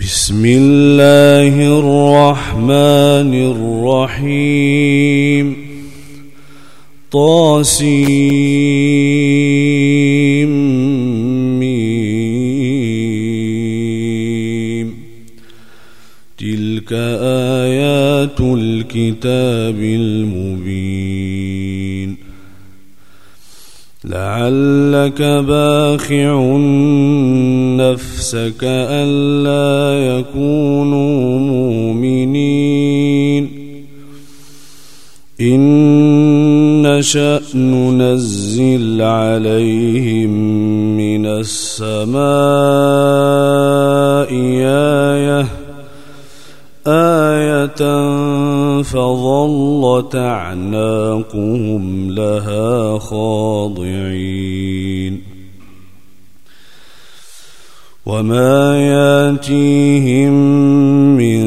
بسم الله الرحمن الرحيم. طاسيم. ميم تلك آيات الكتاب المبين. لعلك باخع نفسك ألا يكونوا مؤمنين. إن نشأ ننزل عليهم من السماء آية آية فظلت أعناقهم لها خاضعين. وما ياتيهم من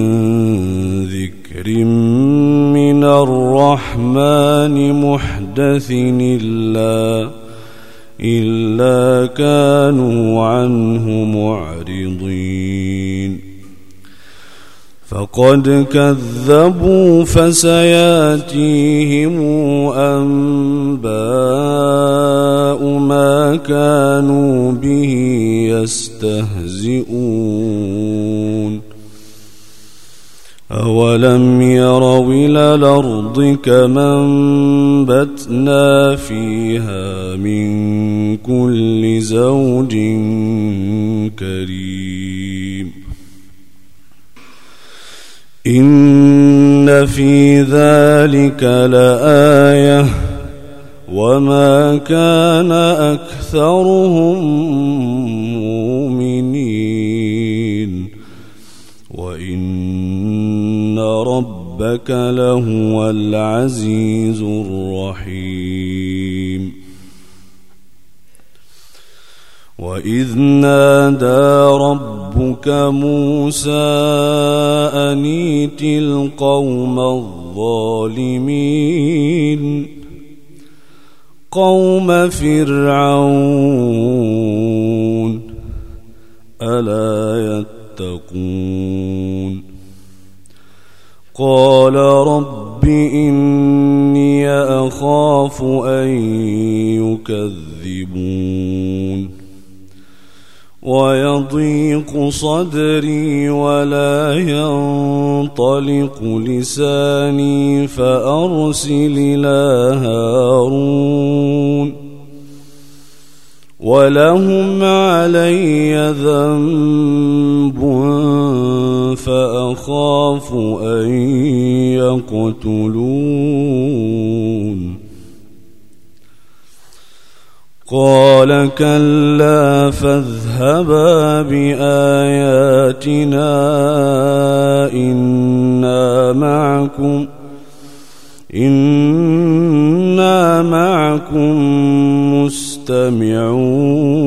ذكر من الرحمن محدث إلا إلا كانوا عنه معرضين. فقد كذبوا فسياتيهم أنباء ما كانوا به يستهزئون. أولم يروا إلى الأرض كما انبتنا فيها من كل زوج كريم. إن في ذلك لآية وما كان أكثرهم مؤمنين وإن ربك لهو العزيز الرحيم. وإذ نادى ربك موسى أنيت القوم الظالمين قوم فرعون ألا يتقون قال رب إني أخاف أن يكذبون ويضيق صدري ولا ينطلق لساني فأرسل إلى هارون ولهم علي ذنب فأخاف أن يقتلون قال كلا فاذهبا بآياتنا إنا معكم إنا معكم مستمعون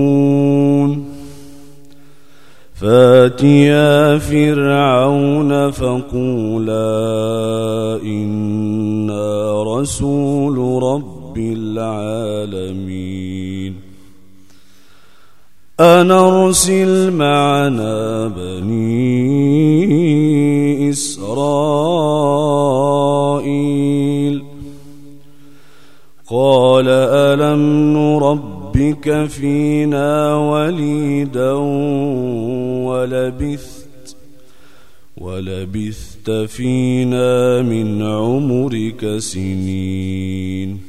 فاتيا فرعون فقولا إنا رسول رب العالمين أن أرسل معنا بني إسرائيل قال ألم نربك فينا وليدا ولبثت ولبثت فينا من عمرك سنين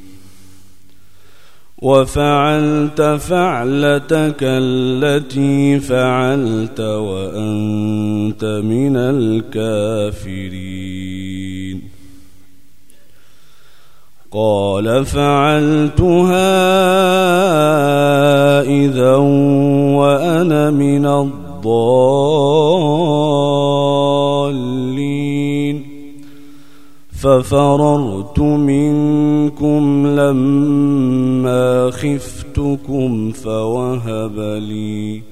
وفعلت فعلتك التي فعلت وأنت من الكافرين. قال فعلتها إذا وأنا من الضالين. ففررت منكم لما خفتكم فوهب لي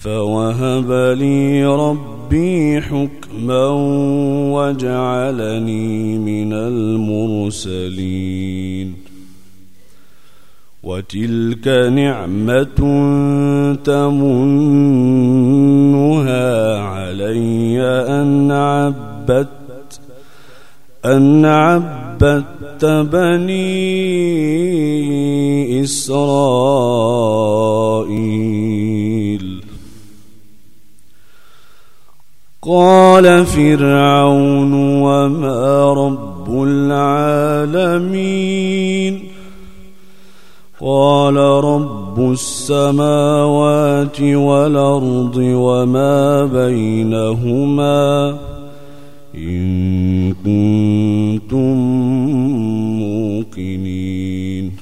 فوهب لي ربي حكما وجعلني من المرسلين. وتلك نعمة تمنها علي أن عبدت بني إسرائيل. قال فرعون وما رب العالمين. قال رب السماوات والأرض وما بينهما. إن كنتم موقنين.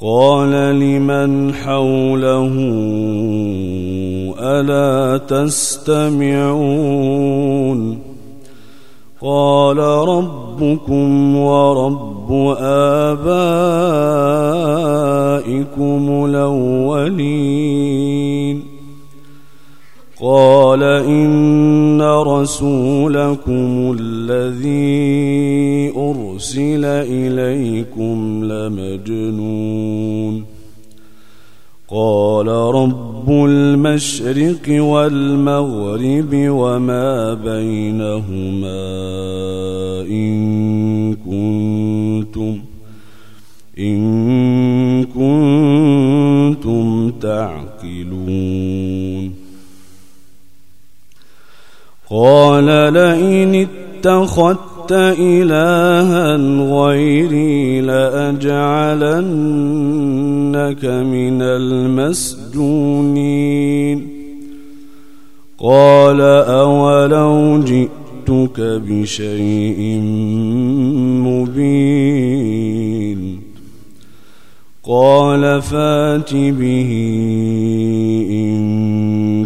قال لمن حوله ألا تستمعون؟ قال ربكم ورب آبائكم الأولين. قال إن رسولكم الذي أرسل إليكم لمجنون. قال رب المشرق والمغرب وما بينهما إن كنتم إن كنتم تعقلون. قال لئن اتخذت إلها غيري لأجعلنك من المسجونين. قال أولو جئتك بشيء مبين. قال فات به إن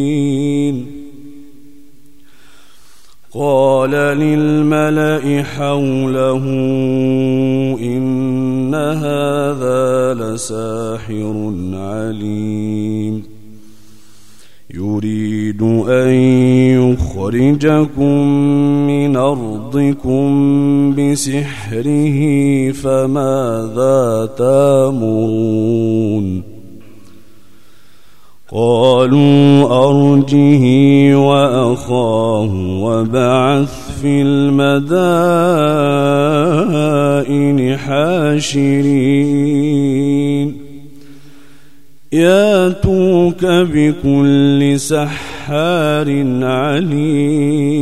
قال للملأ حوله إن هذا لساحر عليم. يريد أن يخرجكم من أرضكم بسحره فماذا تأمرون؟ قالوا أرجه وأخاه وبعث في المدائن حاشرين. ياتوك بكل سحار عليم.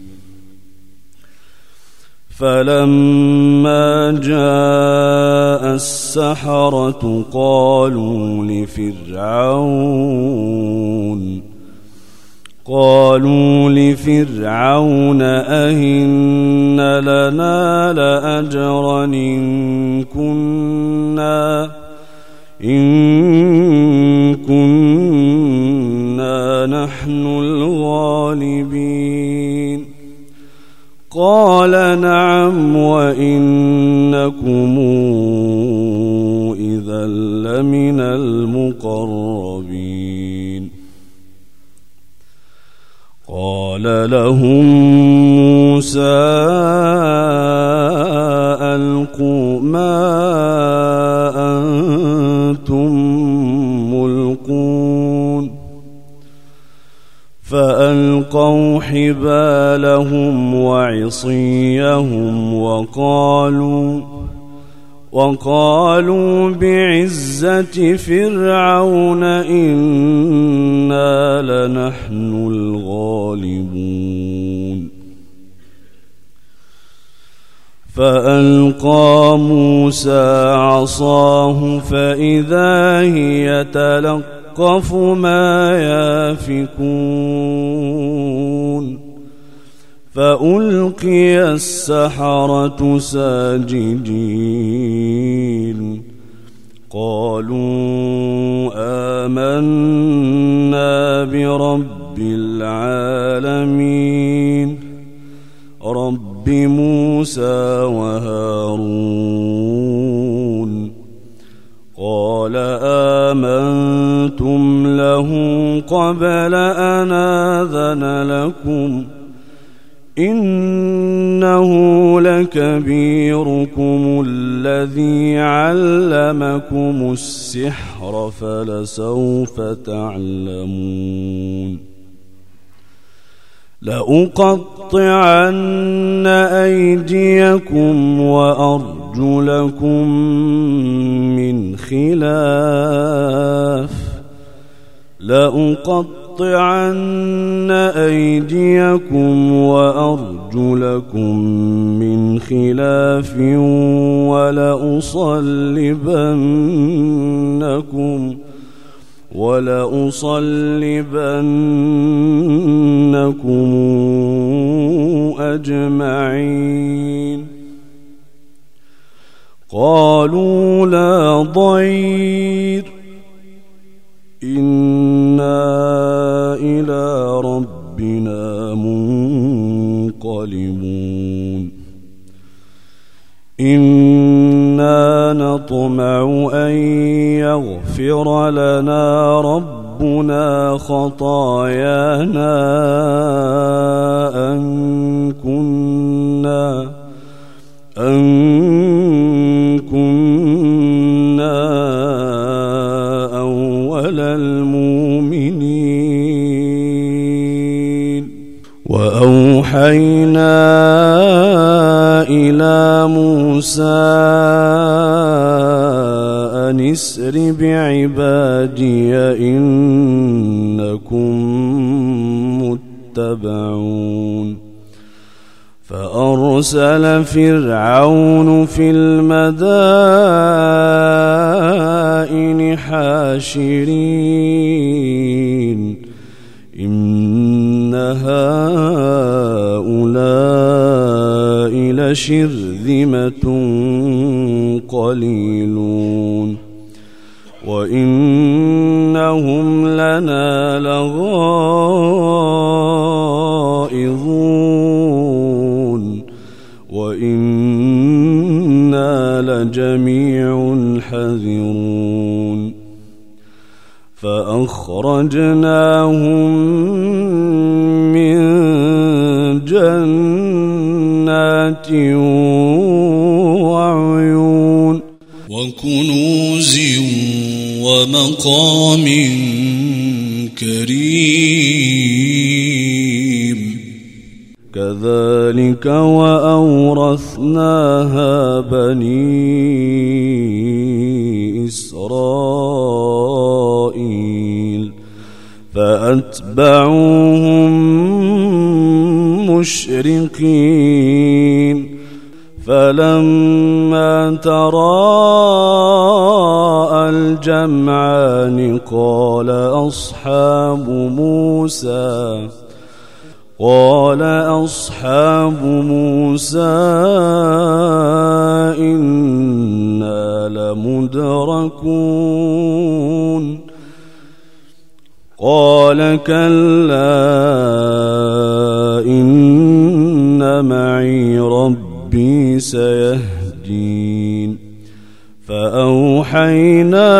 فلما جاء السحرة قالوا لفرعون قالوا لفرعون أهن لنا لأجرا إن كنا إن كنا نحن الغالبين. قال نعم وإنكم إذا لمن المقربين. قال لهم موسى ألقوا ما أنتم ملقون. فألقوا حبالهم وعصيهم وقالوا وقالوا بعزة فرعون إنا لنحن الغالبون. فألقى موسى عصاه فإذا هي تلقف ما يافكون فألقي السحرة ساجدين قالوا آمنا برب العالمين رب موسى وهارون قال آمنتم له قبل أن آذن لكم إنه لكبيركم الذي علمكم السحر فلسوف تعلمون لأقطعن أيديكم وأرجلكم من خلاف لأقطعن أيديكم وأرجلكم من خلاف ولأصلبنكم ولأصلبنكم أجمعين قالوا لا ضير إنا إلى ربنا منقلبون إنا نطمع أن يغفر لنا ربنا خطايانا أن كنا أن كنا أول المؤمنين. وأوحينا إلى موسى أن اسر بعبادي إنكم متبعون. فأرسل فرعون في المدائن حاشرين. إن هؤلاء لشرذمة قليلون. وإنهم لنا لغائظون. لجميع حذرون. فأخرجناهم من جنات وعيون وكنوز ومقام كريم. كذلك مشرقين. فلما تراءى الجمعان قال أصحاب موسى قال أصحاب موسى إنا لمدركون. قال كلا ربي سيهدين فأوحينا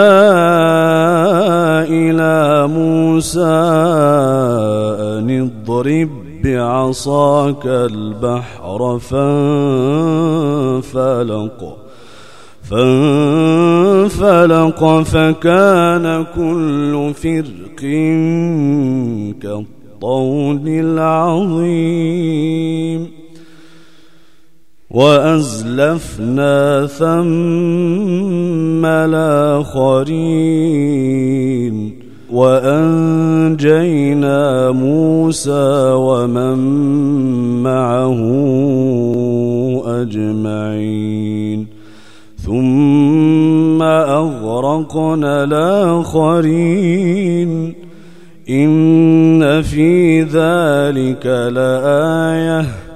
إلى موسى أن اضرب بعصاك البحر فانفلق. فانفلق فكان كل فرق كالطود العظيم. وأزلفنا ثم الآخرين وأنجينا موسى ومن معه أجمعين. ثم أغرقنا الآخرين إن في ذلك لآية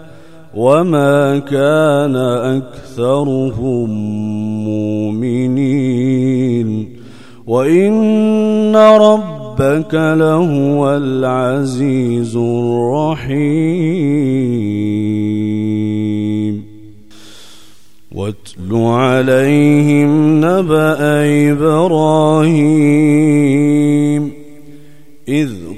وما كان أكثرهم مؤمنين وإن ربك لهو العزيز الرحيم واتل عليهم نبأ إبراهيم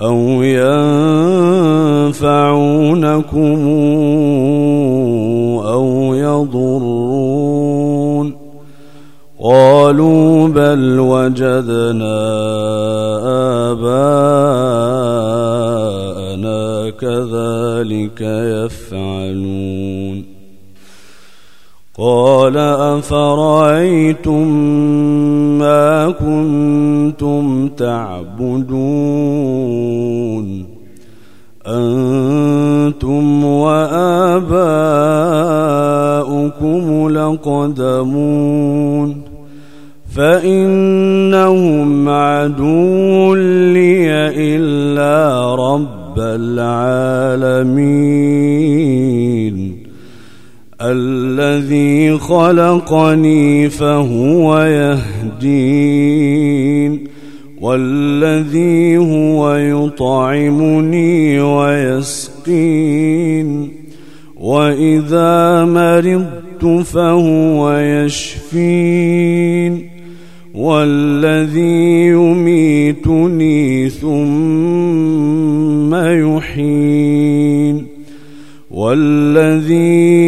أو ينفعونكم أو يضرون قالوا بل وجدنا آباءنا كذلك يفعلون قال أفرأيتم ما كنتم تعبدون أنتم وآباؤكم لقدمون فإنهم عدو لي إلا رب العالمين الذي خلقني فهو يهدين والذي هو يطعمني ويسقين. وإذا مرضت فهو يشفين. والذي يميتني ثم يحين والذي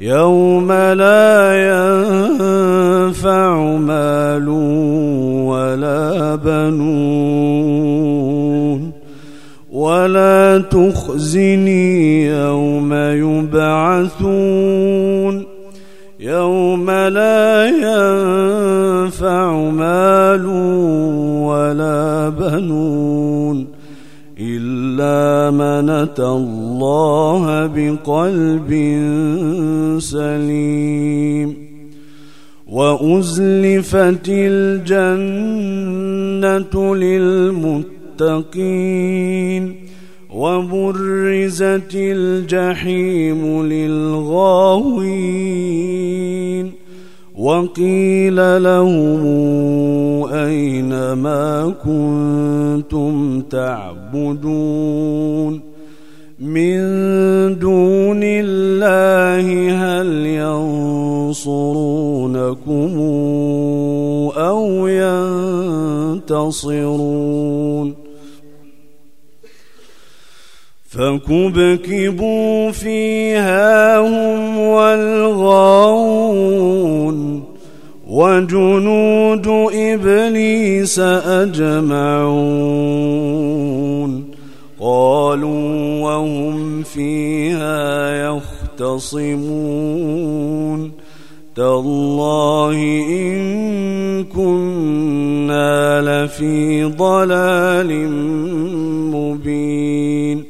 يوم لا ينفع مال ولا بنون ولا تخزني يوم يبعثون يوم لا ينفع مال ولا بنون إلا من أتى الله بقلب سليم وأزلفت الجنة للمتقين وبرزت الجحيم للغاوين وقيل لهم أين ما كنتم تعبدون من دون الله هل ينصرونكم أو ينتصرون؟ فكبكبوا فيها هم والغاوون وجنود إبليس أجمعون قالوا وهم فيها يختصمون تالله إن كنا لفي ضلال مبين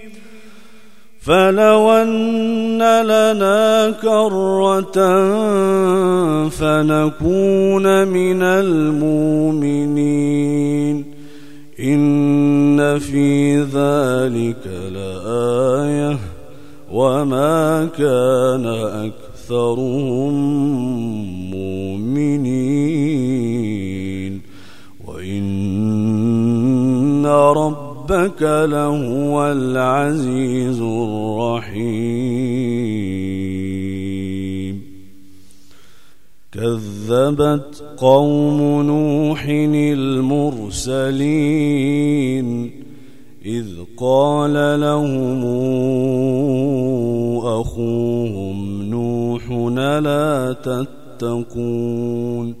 فلو أن لنا كرة فنكون من المؤمنين إن في ذلك لآية وما كان أكثرهم مؤمنين وإن رب ربك لهو العزيز الرحيم. كذبت قوم نوح المرسلين إذ قال لهم أخوهم نوح لا تتقون؟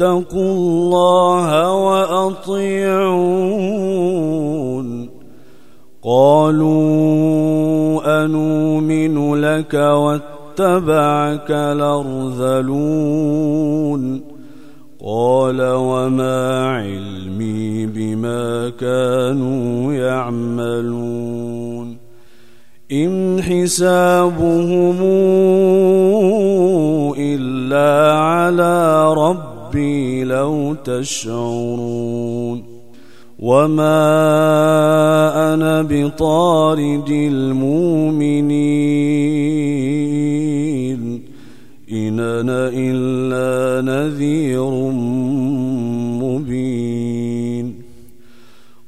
فاتقوا الله وأطيعون. قالوا أنؤمن لك واتبعك الأرذلون. قال وما علمي بما كانوا يعملون. إن حسابهم إلا على رب ربي لو تشعرون وما أنا بطارد المؤمنين إن أنا إلا نذير مبين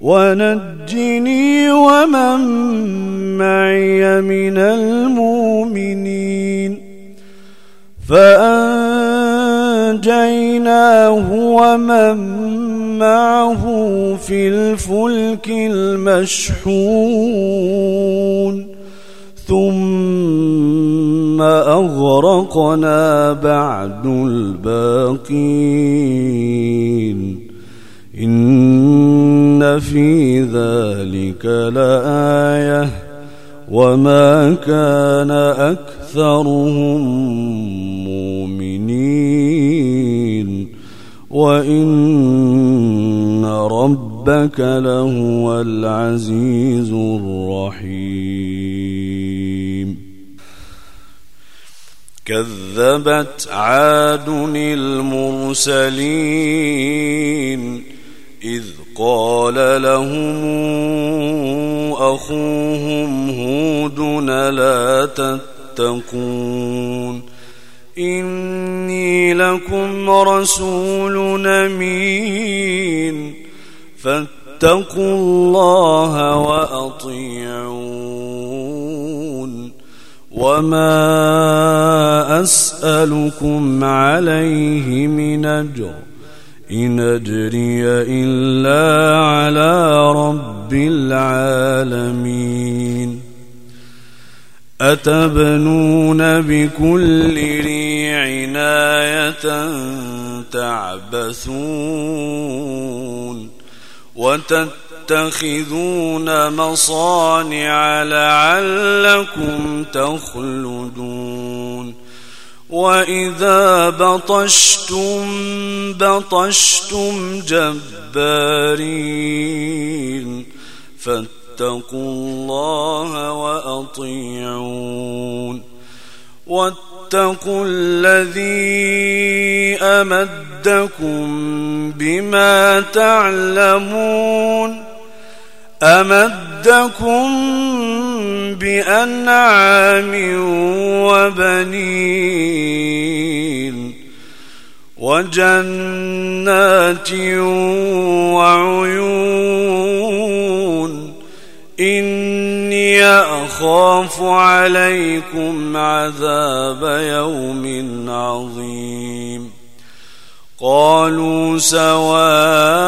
ونجني ومن معي من المؤمنين. فأنجيناه ومن معه في الفلك المشحون. ثم أغرقنا بعد الباقين. إن في ذلك لآية وما كان أكثرهم مؤمنين وإن ربك لهو العزيز الرحيم. كذبت عاد المرسلين. إذ قال لهم أخوهم هود لا تتقون إني لكم رسول أمين فاتقوا الله وأطيعون وما أسألكم عليه من أجر إن أجري إلا على رب العالمين. أتبنون بكل ريع آية تعبثون. وتتخذون مصانع لعلكم تخلدون. واذا بطشتم بطشتم جبارين فاتقوا الله واطيعون واتقوا الذي امدكم بما تعلمون أمدكم بأنعام وبنين وجنات وعيون إني أخاف عليكم عذاب يوم عظيم قالوا سواء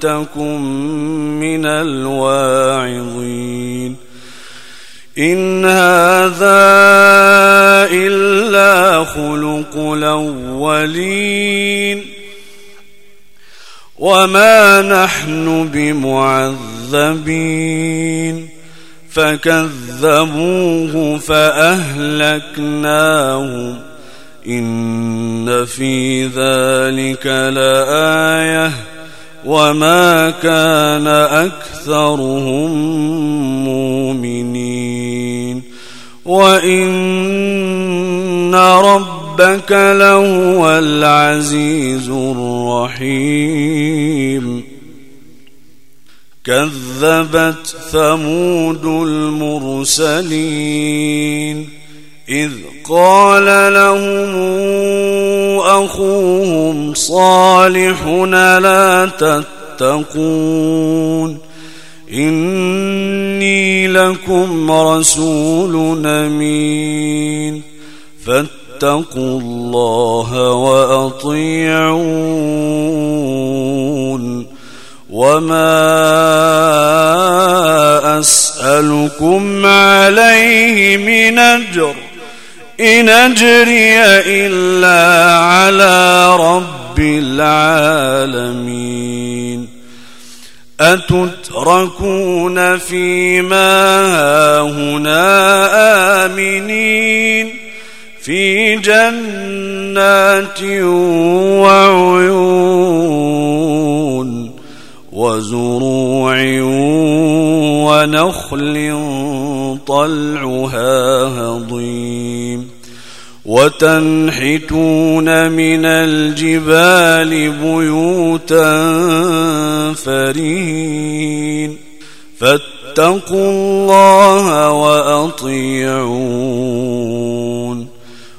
تكن من الواعظين. إن هذا إلا خلق الأولين. وما نحن بمعذبين. فكذبوه فأهلكناهم. إن في ذلك لآية. وما كان أكثرهم مؤمنين وإن ربك لهو العزيز الرحيم كذبت ثمود المرسلين إذ قال لهم أخوهم صالح لا تتقون إني لكم رسول أمين فاتقوا الله وأطيعون وما أسألكم عليه من أجر إن أجري إلا على رب العالمين. أتتركون فيما هاهنا آمنين في جنات وعيون. وزروع ونخل طلعها هضيم وتنحتون من الجبال بيوتا فرين فاتقوا الله وأطيعون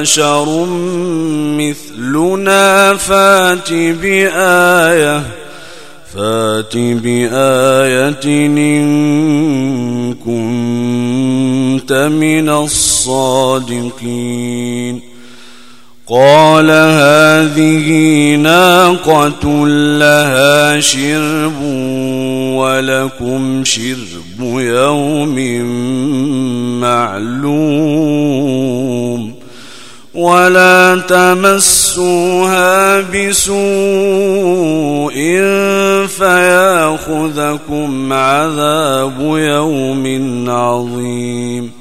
بشر مثلنا فات بآية فات بآية إن كنت من الصادقين. قال هذه ناقة لها شرب ولكم شرب يوم معلوم. ولا تمسوها بسوء فياخذكم عذاب يوم عظيم.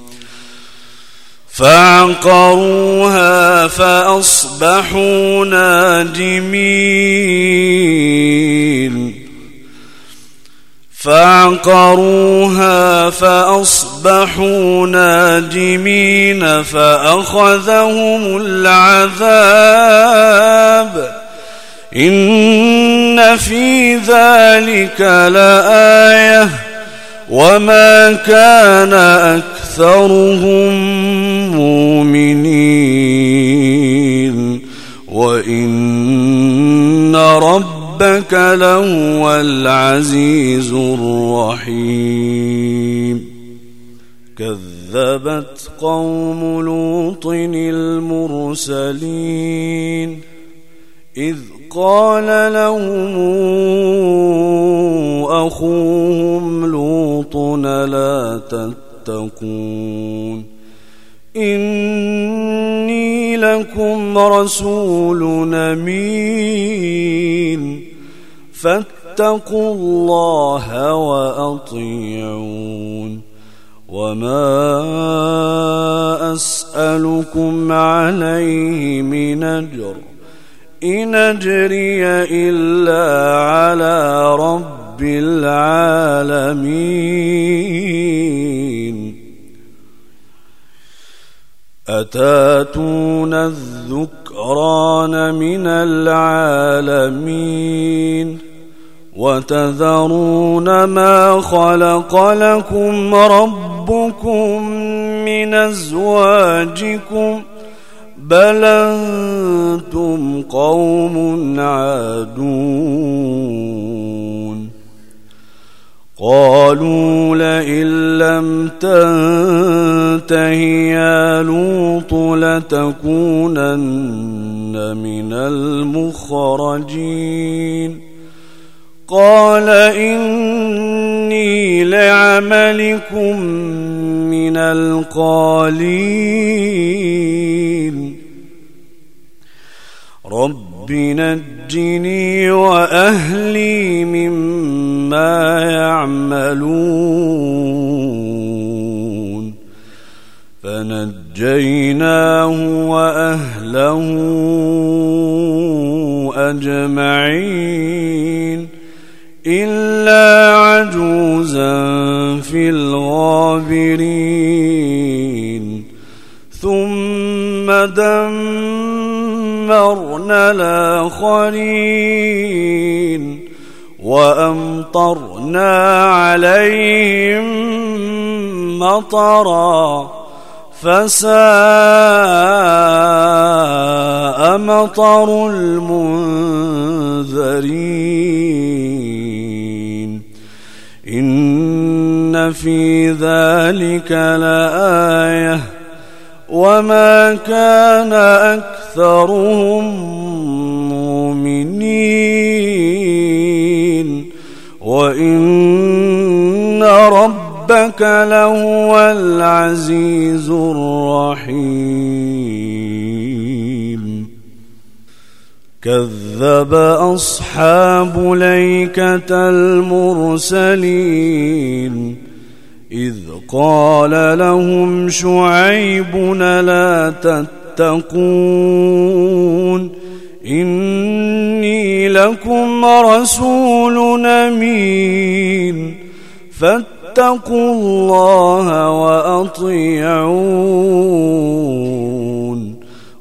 فعقروها فأصبحوا نادمين فعقروها فأصبحوا نادمين فأخذهم العذاب. إن في ذلك لآية وما كان أكثرهم مؤمنين. وإن ربك لهو العزيز الرحيم. كذبت قوم لوط المرسلين. إذ قال لهم أخوهم لوط لا تتقون. إني لكم رسول أمين. فاتقوا الله وأطيعون. وما أسألكم عليه من أجر إن أجري إلا على رب العالمين. أتاتون الذكران من العالمين؟ وتذرون ما خلق لكم ربكم من أزواجكم ۖ بل أنتم قوم عادون قالوا لئن لم تنته يا لوط لتكونن من المخرجين قال إني لعملكم من القالين رب نجني وأهلي مما يعملون فنجيناه وأهله أجمعين إلا عجوزا في الغابرين. ثم دمر دمرنا الآخرين وأمطرنا عليهم مطرا. فساء مطر المنذرين. إن في ذلك لآية. وما كان أكثر أكثرهم مؤمنين. وإن ربك لهو العزيز الرحيم. كذب أصحاب ليكة المرسلين. إذ قال لهم شعيب لا تتقون؟ إني لكم رسول أمين. فاتقوا الله وأطيعون.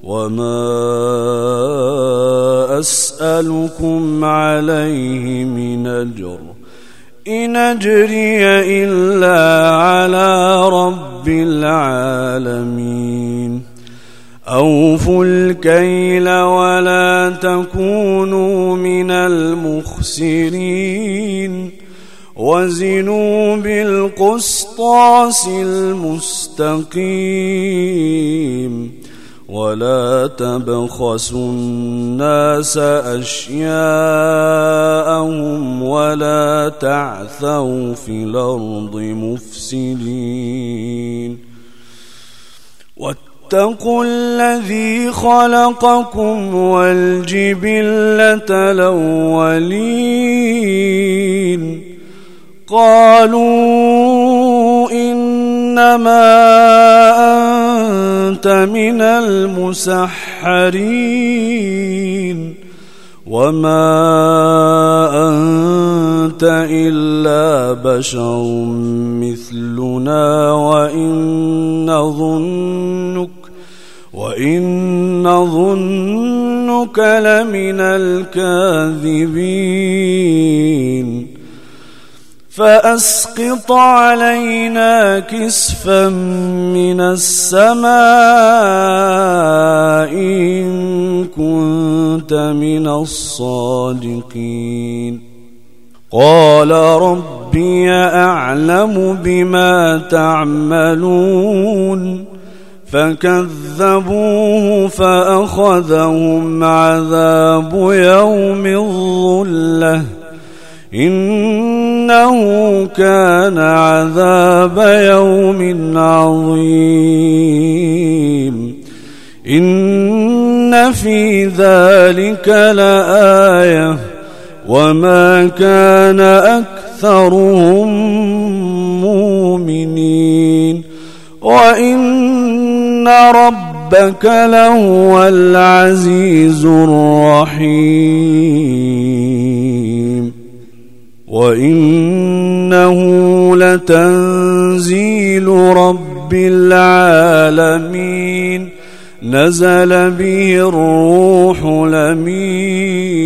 وما أسألكم عليه من أجر. إن أجري إلا على رب العالمين. أوفوا الكيل ولا تكونوا من المخسرين. وزنوا بالقسطاس المستقيم ولا تبخسوا الناس أشياءهم ولا تعثوا في الأرض مفسدين واتقوا الذي خلقكم والجبلة الأولين قالوا إنما أنت من المسحرين وما أنت إلا بشر مثلنا وإن ظنك وإن ظنك لمن الكاذبين فأسقط علينا كسفا من السماء إن كنت من الصادقين. قال ربي أعلم بما تعملون. فكذبوه فأخذهم عذاب يوم الظلة. إنه كان عذاب يوم عظيم. إن في ذلك لآية. وما كان أكثرهم مؤمنين. وإن ربك لهو العزيز الرحيم. وإنه لتنزيل رب العالمين نزل به الروح لمين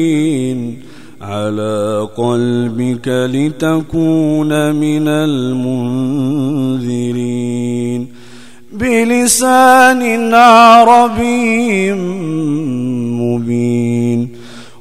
على قلبك لتكون من المنذرين بلسان عربي مبين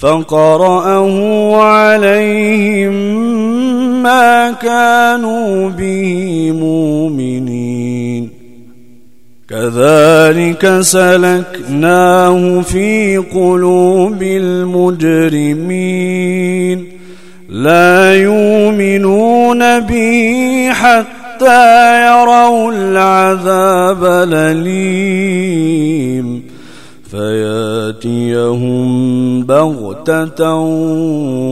فقرأه عليهم ما كانوا به مؤمنين. كذلك سلكناه في قلوب المجرمين. لا يؤمنون به حتى يروا العذاب الأليم. فياتيهم بغتة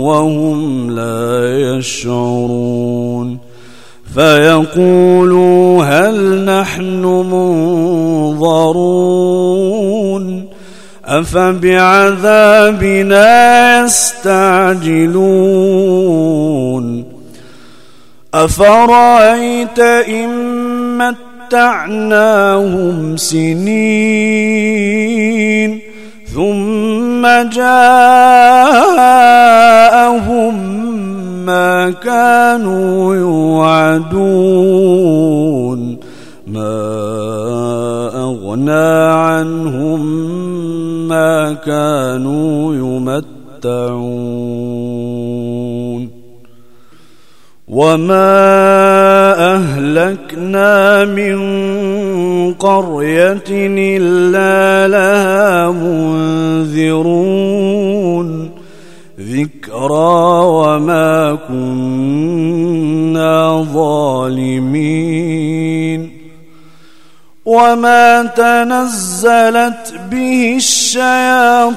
وهم لا يشعرون فيقولوا هل نحن منظرون أفبعذابنا يستعجلون أفرأيت إن متعناهم سنين ثم جاءهم ما كانوا يوعدون. ما أغنى عنهم ما كانوا يمتعون. وما أهلكنا من قرية إلا لها منذرون ذكرى وما كنا ظالمين وما تنزلت به الشياطين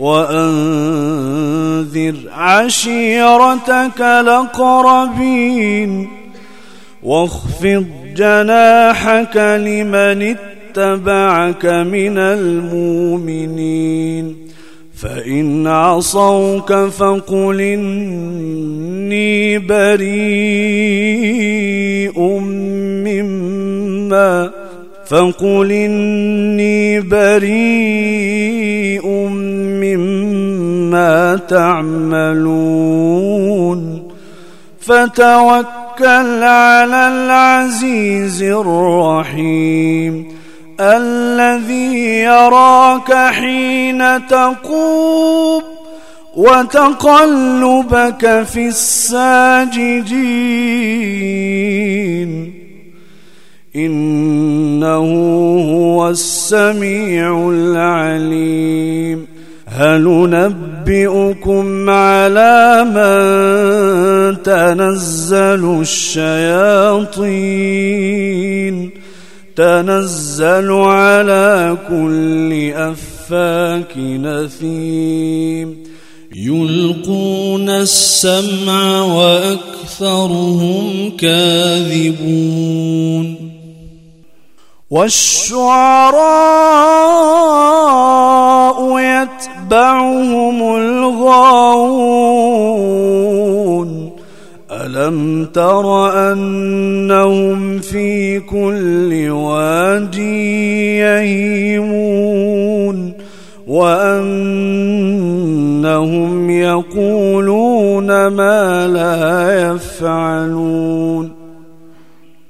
وأنذر عشيرتك الأقربين واخفض جناحك لمن اتبعك من المؤمنين فإن عصوك فقل إني بريء مما فقل إني بريء تعملون. فتوكل على العزيز الرحيم الذي يراك حين تقوم وتقلبك في الساجدين. إنه هو السميع العليم. هل ننبئكم على من تنزل الشياطين. تنزل على كل أفاك نثيم. يلقون السمع وأكثرهم كاذبون. والشعراء يتبعهم الغاوون. ألم تر أنهم في كل واد يهيمون؟ وأنهم يقولون ما لا يفعلون.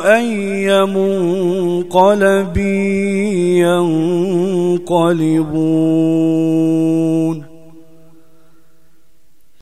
أي منقلب ينقلبون.